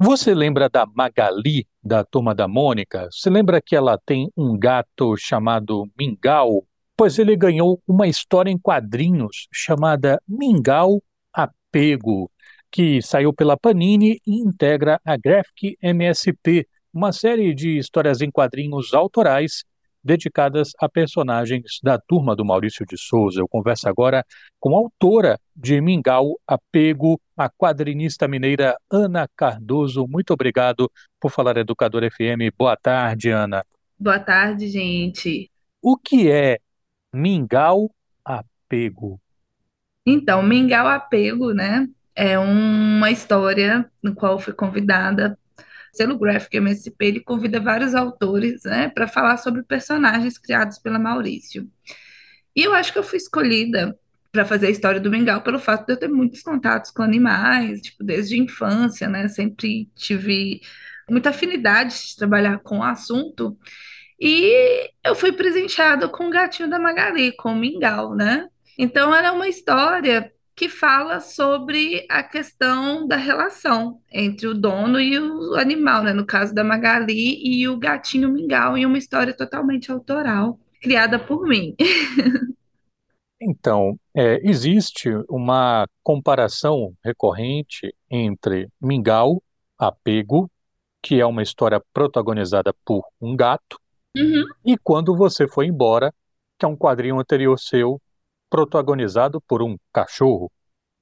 Você lembra da Magali, da Turma da Mônica? Você lembra que ela tem um gato chamado Mingau? Pois ele ganhou uma história em quadrinhos chamada Mingau Apego, que saiu pela Panini e integra a Graphic MSP, uma série de histórias em quadrinhos autorais dedicadas a personagens da turma do Maurício de Souza. Eu converso agora com a autora de Mingau Apego, a quadrinista mineira Ana Cardoso. Muito obrigado por falar Educador FM. Boa tarde, Ana. Boa tarde, gente. O que é Mingau Apego? Então, Mingau Apego, né, é uma história no qual fui convidada selo Graphic MSP, ele convida vários autores, né, para falar sobre personagens criados pela Maurício. E eu acho que eu fui escolhida para fazer a história do Mingau pelo fato de eu ter muitos contatos com animais, tipo, desde a infância, né, sempre tive muita afinidade de trabalhar com o assunto. E eu fui presenteada com o gatinho da Magali, com o Mingau, né? Então, era uma história que fala sobre a questão da relação entre o dono e o animal, né? No caso da Magali e o gatinho Mingau, em uma história totalmente autoral, criada por mim. Então, é, existe uma comparação recorrente entre Mingau, Apego, que é uma história protagonizada por um gato, uhum. e Quando Você Foi Embora, que é um quadrinho anterior seu, protagonizado por um cachorro.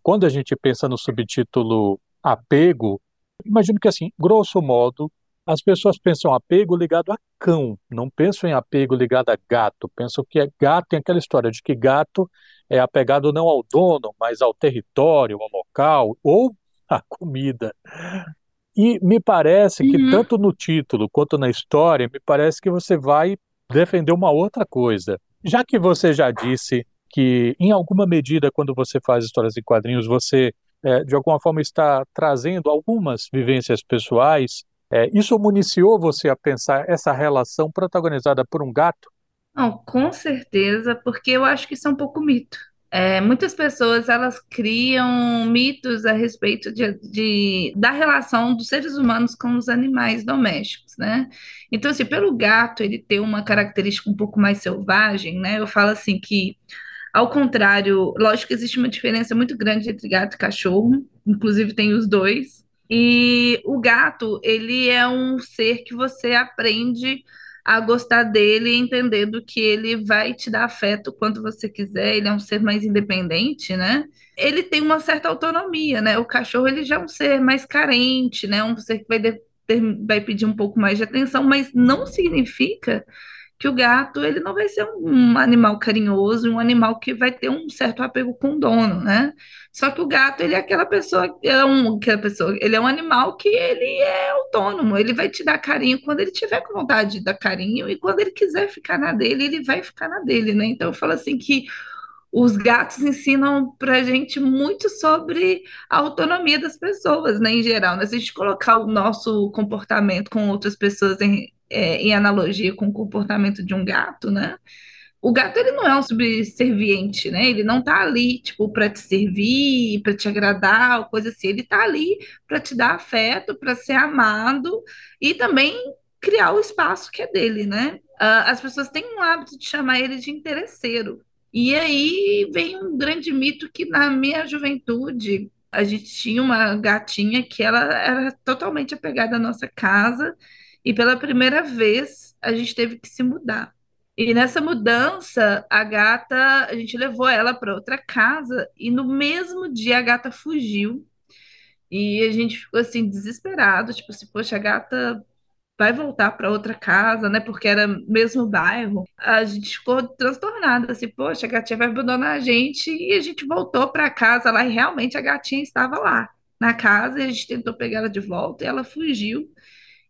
Quando a gente pensa no subtítulo apego, imagino que assim, grosso modo, as pessoas pensam apego ligado a cão, não pensam em apego ligado a gato, pensam que é gato, tem aquela história de que gato é apegado não ao dono, mas ao território, ao local ou à comida. E me parece que uhum. tanto no título quanto na história, me parece que você vai defender uma outra coisa. Já que você já disse que, em alguma medida, quando você faz histórias em quadrinhos, você, é, de alguma forma, está trazendo algumas vivências pessoais. É, isso municiou você a pensar essa relação protagonizada por um gato? Não, com certeza, porque eu acho que isso é um pouco mito. É, muitas pessoas elas criam mitos a respeito de, de, da relação dos seres humanos com os animais domésticos, né? Então, assim, pelo gato ele ter uma característica um pouco mais selvagem, né? Eu falo assim que ao contrário, lógico que existe uma diferença muito grande entre gato e cachorro, inclusive tem os dois. E o gato, ele é um ser que você aprende a gostar dele, entendendo que ele vai te dar afeto quando você quiser, ele é um ser mais independente, né? Ele tem uma certa autonomia, né? O cachorro, ele já é um ser mais carente, né? Um ser que vai, ter, vai pedir um pouco mais de atenção, mas não significa que o gato ele não vai ser um animal carinhoso, um animal que vai ter um certo apego com o dono, né? Só que o gato ele é aquela pessoa, é um, aquela pessoa, ele é um animal que ele é autônomo, ele vai te dar carinho quando ele tiver com vontade de dar carinho e quando ele quiser ficar na dele, ele vai ficar na dele, né? Então eu falo assim que os gatos ensinam para gente muito sobre a autonomia das pessoas, né, em geral. Né? Se a gente colocar o nosso comportamento com outras pessoas em, é, em analogia com o comportamento de um gato, né? O gato ele não é um subserviente, né? Ele não tá ali tipo para te servir, para te agradar, ou coisa assim. Ele tá ali para te dar afeto, para ser amado e também criar o espaço que é dele, né? Uh, as pessoas têm um hábito de chamar ele de interesseiro. E aí vem um grande mito que na minha juventude a gente tinha uma gatinha que ela era totalmente apegada à nossa casa e pela primeira vez a gente teve que se mudar. E nessa mudança, a gata, a gente levou ela para outra casa e no mesmo dia a gata fugiu. E a gente ficou assim desesperado, tipo assim, poxa, a gata vai voltar para outra casa, né? Porque era mesmo bairro. A gente ficou transtornada, assim, poxa, a gatinha vai abandonar a gente e a gente voltou para casa lá e realmente a gatinha estava lá na casa e a gente tentou pegar ela de volta e ela fugiu.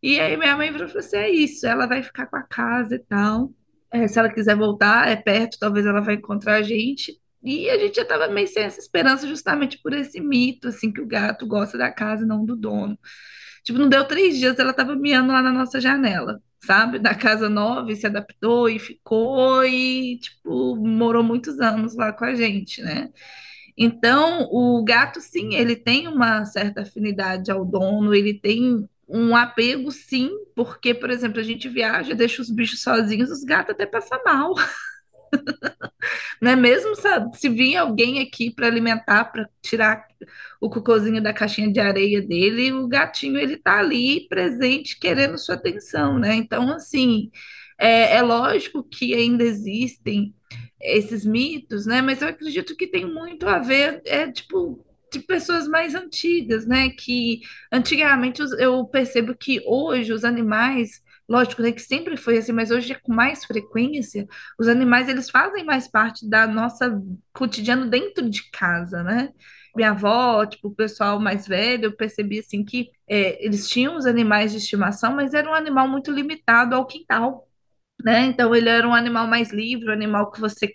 E aí minha mãe falou assim: é isso, ela vai ficar com a casa e tal. É, se ela quiser voltar, é perto, talvez ela vai encontrar a gente. E a gente já estava meio sem essa esperança, justamente por esse mito, assim, que o gato gosta da casa e não do dono. Tipo, não deu três dias, ela estava miando lá na nossa janela, sabe? Da casa nova, e se adaptou e ficou, e, tipo, morou muitos anos lá com a gente, né? Então, o gato, sim, ele tem uma certa afinidade ao dono, ele tem um apego, sim, porque, por exemplo, a gente viaja, deixa os bichos sozinhos, os gatos até passam mal. né? Mesmo sabe, se vir alguém aqui para alimentar, para tirar o cocôzinho da caixinha de areia dele, o gatinho ele tá ali presente, querendo sua atenção, né? Então, assim, é, é lógico que ainda existem esses mitos, né? Mas eu acredito que tem muito a ver, é tipo de pessoas mais antigas, né? Que antigamente eu percebo que hoje os animais Lógico, né, que sempre foi assim, mas hoje é com mais frequência, os animais eles fazem mais parte da nossa cotidiano dentro de casa, né? Minha avó, tipo, o pessoal mais velho, eu percebi assim que é, eles tinham os animais de estimação, mas era um animal muito limitado ao quintal, né? Então ele era um animal mais livre, um animal que você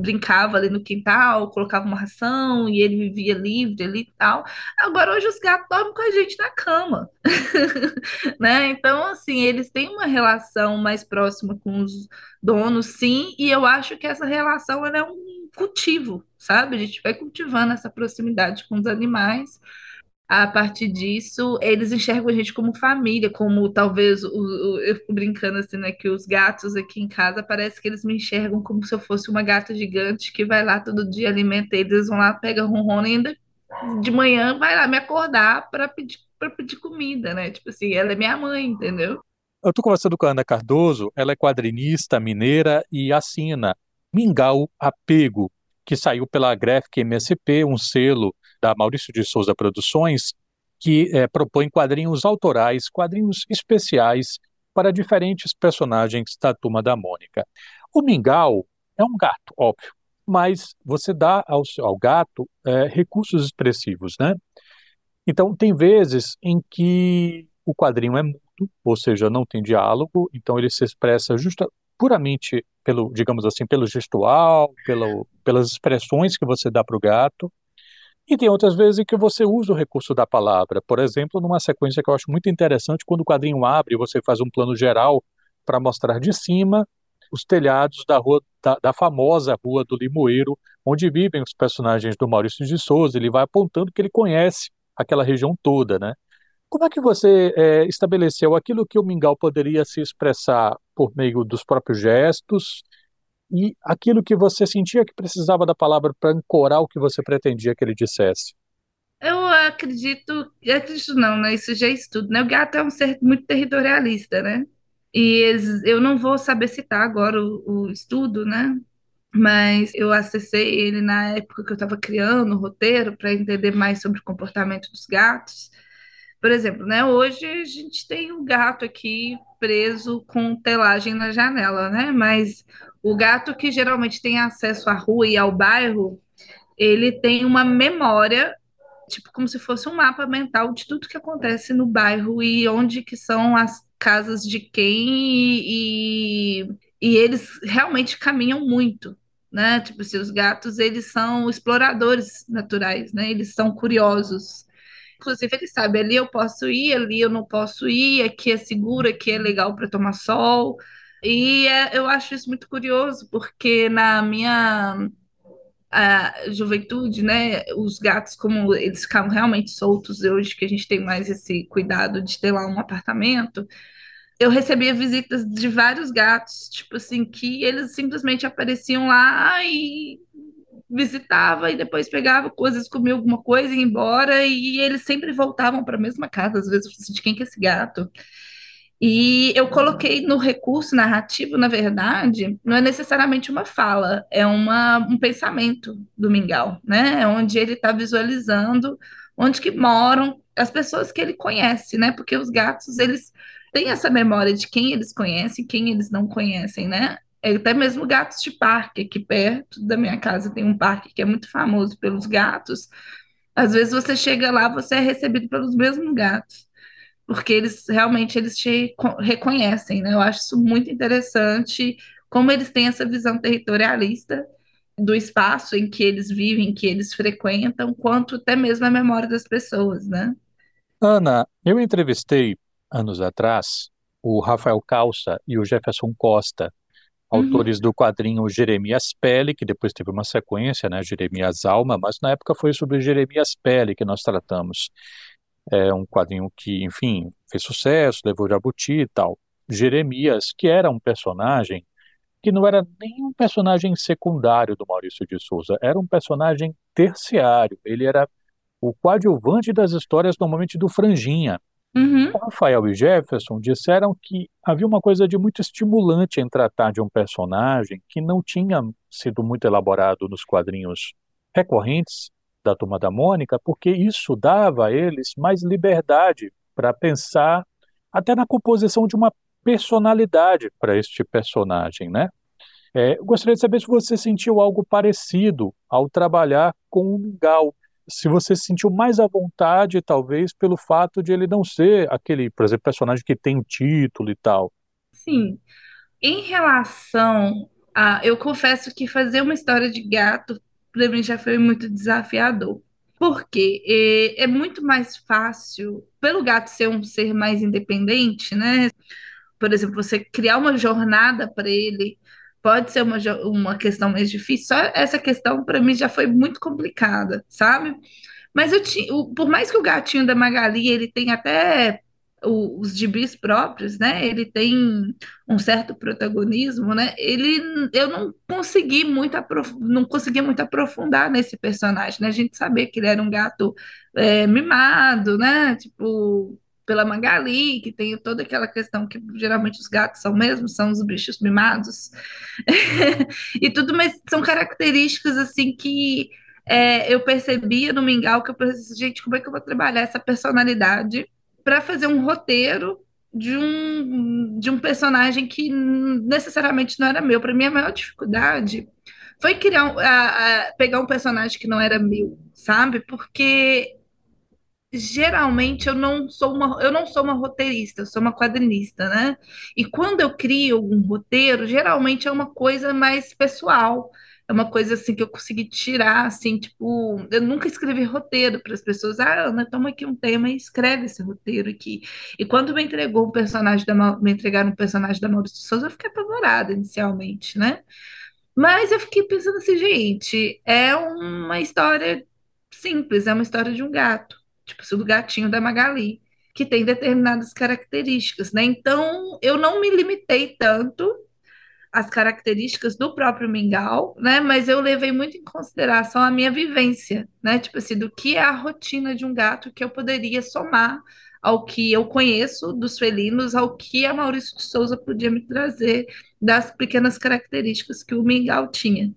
brincava ali no quintal, colocava uma ração e ele vivia livre ali e tal. Agora hoje os gatos dormem com a gente na cama, né? Então assim eles têm uma relação mais próxima com os donos, sim, e eu acho que essa relação é um cultivo, sabe? A gente vai cultivando essa proximidade com os animais a partir disso, eles enxergam a gente como família, como talvez, o, o, eu fico brincando assim, né, que os gatos aqui em casa, parece que eles me enxergam como se eu fosse uma gata gigante que vai lá todo dia, alimenta eles, vão lá, pega ronrona e ainda de manhã vai lá me acordar para pedir, para pedir comida, né? Tipo assim, ela é minha mãe, entendeu? Eu estou conversando com a Ana Cardoso, ela é quadrinista mineira e assina Mingau Apego, que saiu pela Graphic MSP, um selo da Maurício de Souza Produções, que é, propõe quadrinhos autorais, quadrinhos especiais para diferentes personagens da Turma da Mônica. O Mingau é um gato, óbvio, mas você dá ao, ao gato é, recursos expressivos, né? Então, tem vezes em que o quadrinho é mudo, ou seja, não tem diálogo, então ele se expressa justa, puramente pelo, digamos assim, pelo gestual, pelo, pelas expressões que você dá para o gato. E tem outras vezes em que você usa o recurso da palavra. Por exemplo, numa sequência que eu acho muito interessante, quando o quadrinho abre, você faz um plano geral para mostrar de cima os telhados da rua da, da, famosa Rua do Limoeiro, onde vivem os personagens do Maurício de Souza. Ele vai apontando que ele conhece aquela região toda, né? Como é que você é, estabeleceu aquilo que o Mingau poderia se expressar por meio dos próprios gestos e aquilo que você sentia que precisava da palavra para ancorar o que você pretendia que ele dissesse? Eu acredito, acredito não, né? Isso já é estudo, né? O gato é um ser muito territorialista, né? E eu não vou saber citar agora o, o estudo, né? Mas eu acessei ele na época que eu estava criando o roteiro para entender mais sobre o comportamento dos gatos. Por exemplo, né? Hoje a gente tem um gato aqui preso com telagem na janela, né? Mas o gato que geralmente tem acesso à rua e ao bairro, ele tem uma memória, tipo como se fosse um mapa mental de tudo que acontece no bairro e onde que são as casas de quem e, e eles realmente caminham muito, né? Tipo, se os gatos, eles são exploradores naturais, né? Eles são curiosos. Inclusive, ele sabe, ali eu posso ir, ali eu não posso ir, aqui é seguro, aqui é legal para tomar sol. E é, eu acho isso muito curioso, porque na minha a juventude, né, os gatos, como eles ficavam realmente soltos, hoje que a gente tem mais esse cuidado de ter lá um apartamento, eu recebia visitas de vários gatos, tipo assim, que eles simplesmente apareciam lá e visitava e depois pegava coisas, comia alguma coisa e ia embora, e eles sempre voltavam para a mesma casa, às vezes, assim, de quem que é esse gato? E eu coloquei no recurso narrativo, na verdade, não é necessariamente uma fala, é uma, um pensamento do Mingau, né? É onde ele está visualizando onde que moram as pessoas que ele conhece, né? Porque os gatos, eles têm essa memória de quem eles conhecem e quem eles não conhecem, né? É, até mesmo gatos de parque, aqui perto da minha casa tem um parque que é muito famoso pelos gatos. Às vezes você chega lá, você é recebido pelos mesmos gatos, porque eles realmente eles te reconhecem, né? Eu acho isso muito interessante, como eles têm essa visão territorialista do espaço em que eles vivem, que eles frequentam, quanto até mesmo a memória das pessoas, né? Ana, eu entrevistei anos atrás o Rafael Calça e o Jefferson Costa, autores do quadrinho Jeremias Pele, que depois teve uma sequência, né, Jeremias Alma, mas na época foi sobre Jeremias Pele que nós tratamos. É um quadrinho que, enfim, fez sucesso, levou Jabuti e tal. Jeremias, que era um personagem que não era nem um personagem secundário do Maurício de Souza, era um personagem terciário. Ele era o coadjuvante das histórias, normalmente do Franjinha. Uhum. Rafael e Jefferson disseram que havia uma coisa de muito estimulante em tratar de um personagem que não tinha sido muito elaborado nos quadrinhos recorrentes da Turma da Mônica, porque isso dava a eles mais liberdade para pensar até na composição de uma personalidade para este personagem, né? É, gostaria de saber se você sentiu algo parecido ao trabalhar com o Mingau, se você se sentiu mais à vontade, talvez, pelo fato de ele não ser aquele, por exemplo, personagem que tem título e tal. Sim. Em relação a. Eu confesso que fazer uma história de gato, para mim, já foi muito desafiador. Porque é, é muito mais fácil, pelo gato ser um ser mais independente, né? Por exemplo, você criar uma jornada para ele pode ser uma, uma questão mais difícil. Só essa questão, para mim, já foi muito complicada, sabe? Mas eu tinha, por mais que o gatinho da Magali ele tem até os gibis próprios, né? Ele tem um certo protagonismo, né? Ele, eu não consegui muito aprof... não consegui muito aprofundar nesse personagem, né? A gente sabia que ele era um gato é, mimado, né? Tipo pela Magali, que tem toda aquela questão que geralmente os gatos são mesmo, são os bichos mimados e tudo, mas são características assim que é, eu percebia no Mingau que eu pensei, gente, como é que eu vou trabalhar essa personalidade para fazer um roteiro de um, de um personagem que necessariamente não era meu. Para mim, a maior dificuldade foi criar a, a, pegar um personagem que não era meu, sabe? Porque geralmente eu não sou uma eu não sou uma roteirista, eu sou uma quadrinista, né? E quando eu crio um roteiro, geralmente é uma coisa mais pessoal. É uma coisa assim que eu consegui tirar, assim, tipo, eu nunca escrevi roteiro para as pessoas. Ah, Ana, toma aqui um tema e escreve esse roteiro aqui. E quando me entregou um personagem da me entregaram um personagem da Maurício de Souza, eu fiquei apavorada inicialmente, né? Mas eu fiquei pensando assim, gente, é uma história simples, é uma história de um gato tipo, do gatinho da Magali, que tem determinadas características, né? Então, eu não me limitei tanto às características do próprio mingau, né? Mas eu levei muito em consideração a minha vivência, né? Tipo assim, do que é a rotina de um gato que eu poderia somar ao que eu conheço dos felinos, ao que a Maurício de Souza podia me trazer das pequenas características que o mingau tinha.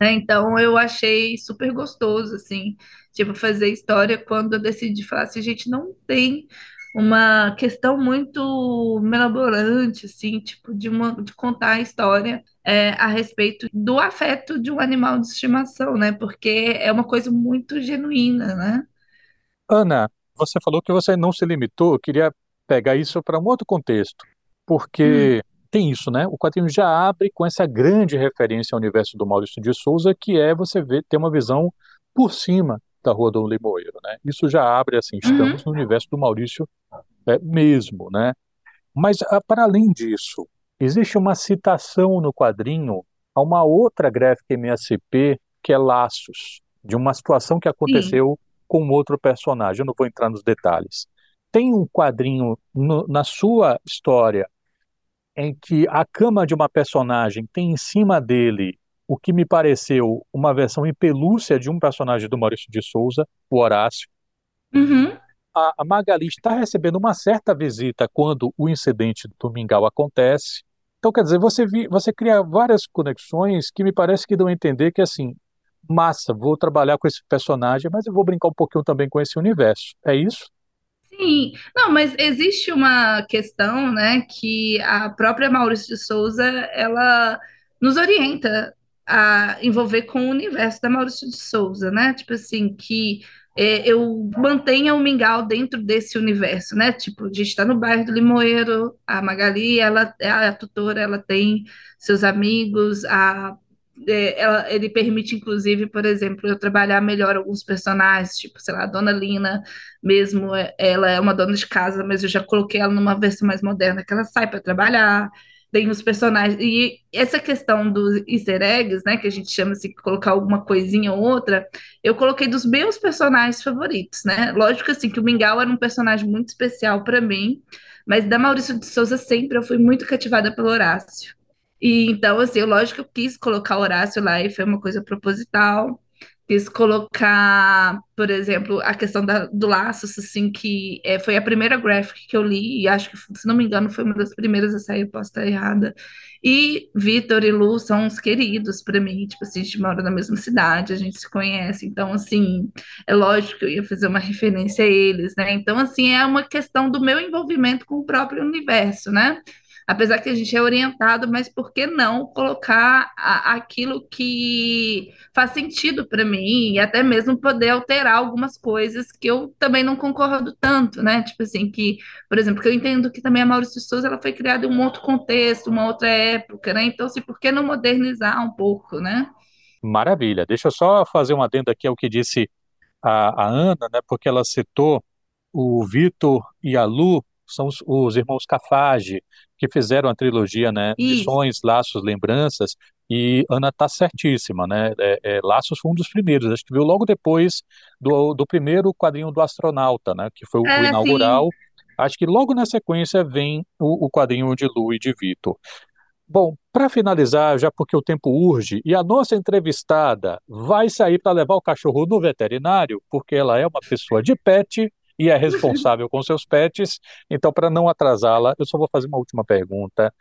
Né? Então eu achei super gostoso, assim, tipo, fazer história quando eu decidi falar assim, gente, não tem uma questão muito melaborante, assim, tipo, de, uma, de contar a história é, a respeito do afeto de um animal de estimação, né? Porque é uma coisa muito genuína, né? Ana, você falou que você não se limitou, eu queria pegar isso para um outro contexto, porque hum tem isso, né? O quadrinho já abre com essa grande referência ao universo do Maurício de Souza, que é você ver, ter uma visão por cima da Rua do Limoeiro, né? Isso já abre assim, estamos uhum. no universo do Maurício é, mesmo, né? Mas a, para além disso, existe uma citação no quadrinho a uma outra gráfica MSP que é Laços, de uma situação que aconteceu Sim. com outro personagem. Eu não vou entrar nos detalhes. Tem um quadrinho no, na sua história em que a cama de uma personagem tem em cima dele o que me pareceu uma versão em pelúcia de um personagem do Maurício de Souza, o Horácio. Uhum. A, a Magali está recebendo uma certa visita quando o incidente do Mingau acontece. Então, quer dizer, você, vi, você cria várias conexões que me parece que dão a entender que, assim, massa, vou trabalhar com esse personagem, mas eu vou brincar um pouquinho também com esse universo. É isso? Sim, não, mas existe uma questão, né, que a própria Maurício de Souza, ela nos orienta a envolver com o universo da Maurício de Souza, né? Tipo assim, que é, eu mantenha o Mingau dentro desse universo, né? Tipo, a gente está no bairro do Limoeiro, a Magali, ela é a tutora, ela tem seus amigos, a é, ela, ele permite, inclusive, por exemplo, eu trabalhar melhor alguns personagens, tipo, sei lá, a Dona Lina mesmo, é, ela é uma dona de casa, mas eu já coloquei ela numa versão mais moderna, que ela sai para trabalhar. Tem os personagens. E essa questão dos easter eggs, né, que a gente chama assim, colocar alguma coisinha ou outra, eu coloquei dos meus personagens favoritos, né? Lógico assim que o Mingau era um personagem muito especial para mim, mas da Maurício de Souza sempre eu fui muito cativada pelo Horácio. E então, assim, lógico que eu quis colocar o Horácio lá e foi uma coisa proposital quis colocar, por exemplo, a questão da, do Laços, assim, que é, foi a primeira graphic que eu li, e acho que, se não me engano, foi uma das primeiras a sair, posso estar errada. E Vitor e Lu são uns queridos para mim, tipo assim, a gente mora na mesma cidade, a gente se conhece, então, assim, é lógico que eu ia fazer uma referência a eles, né? Então, assim, é uma questão do meu envolvimento com o próprio universo, né? Apesar que a gente é orientado, mas por que não colocar a, aquilo que faz sentido para mim e até mesmo poder alterar algumas coisas que eu também não concordo tanto, né? Tipo assim, que, por exemplo, que eu entendo que também a Maurício Souza ela foi criada em um outro contexto, uma outra época, né? Então, assim, por que não modernizar um pouco, né? Maravilha. Deixa eu só fazer uma adenda aqui ao que disse a, a Ana, né? Porque ela citou o Vitor e a Lu são os, os irmãos Cafage, que fizeram a trilogia, né? Lições, Laços, Lembranças, e Ana tá certíssima, né? É, é, Laços foi um dos primeiros, acho que veio logo depois do, do primeiro quadrinho do astronauta, né? Que foi o, é, o inaugural. Sim. Acho que logo na sequência vem o, o quadrinho de Lu e de Vitor. Bom, para finalizar, já porque o tempo urge, e a nossa entrevistada vai sair para levar o cachorro no veterinário, porque ela é uma pessoa de pet e é responsável com seus pets. Então, para não atrasá-la, eu só vou fazer uma última pergunta.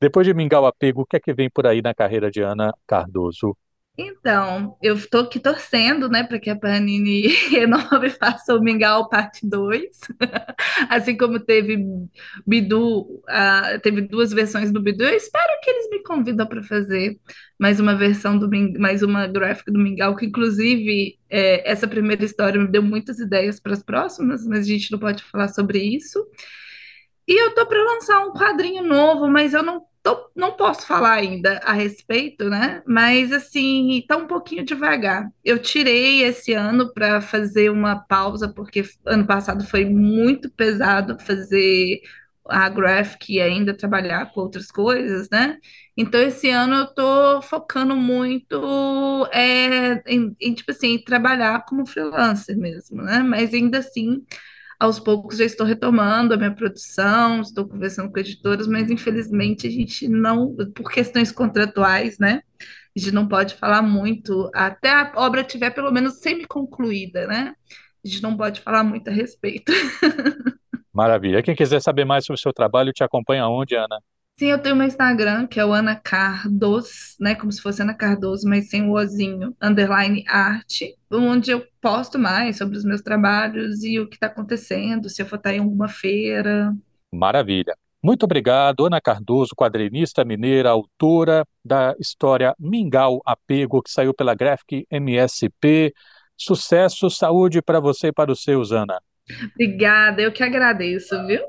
Depois de Mingau Apego, o que é que vem por aí na carreira de Ana Cardoso? Então, eu estou aqui torcendo, né, para que a Panini renove e faça o Mingau parte 2. assim como teve Bidu, uh, teve duas versões do Bidu. Eu espero que eles me convidem para fazer mais uma versão do mais uma graphic do Mingau, que inclusive é, essa primeira história me deu muitas ideias para as próximas, mas a gente não pode falar sobre isso. E eu tô para lançar um quadrinho novo, mas eu não tô, não posso falar ainda a respeito, né? Mas assim, tá um pouquinho devagar. Eu tirei esse ano para fazer uma pausa, porque ano passado foi muito pesado fazer a graphic e ainda trabalhar com outras coisas, né? Então, esse ano eu tô focando muito é, em, em, tipo assim, trabalhar como freelancer mesmo, né? Mas ainda assim, aos poucos já estou retomando a minha produção, estou conversando com editoras, mas infelizmente a gente não, por questões contratuais, né? A gente não pode falar muito até a obra estiver pelo menos semi-concluída, né? A gente não pode falar muito a respeito. Maravilha. Quem quiser saber mais sobre o seu trabalho, te acompanha onde, Ana? Sim, eu tenho meu Instagram, que é o Ana Cardos, né? Como se fosse Ana Cardoso, mas sem o ozinho, underline arte, onde eu posto mais sobre os meus trabalhos e o que está acontecendo, se eu for estar em alguma feira. Maravilha. Muito obrigado, Ana Cardoso, quadrinista mineira, autora da história Mingau Apego, que saiu pela Graphic MSP. Sucesso, saúde para você e para os seus, Ana. Obrigada, eu que agradeço, viu?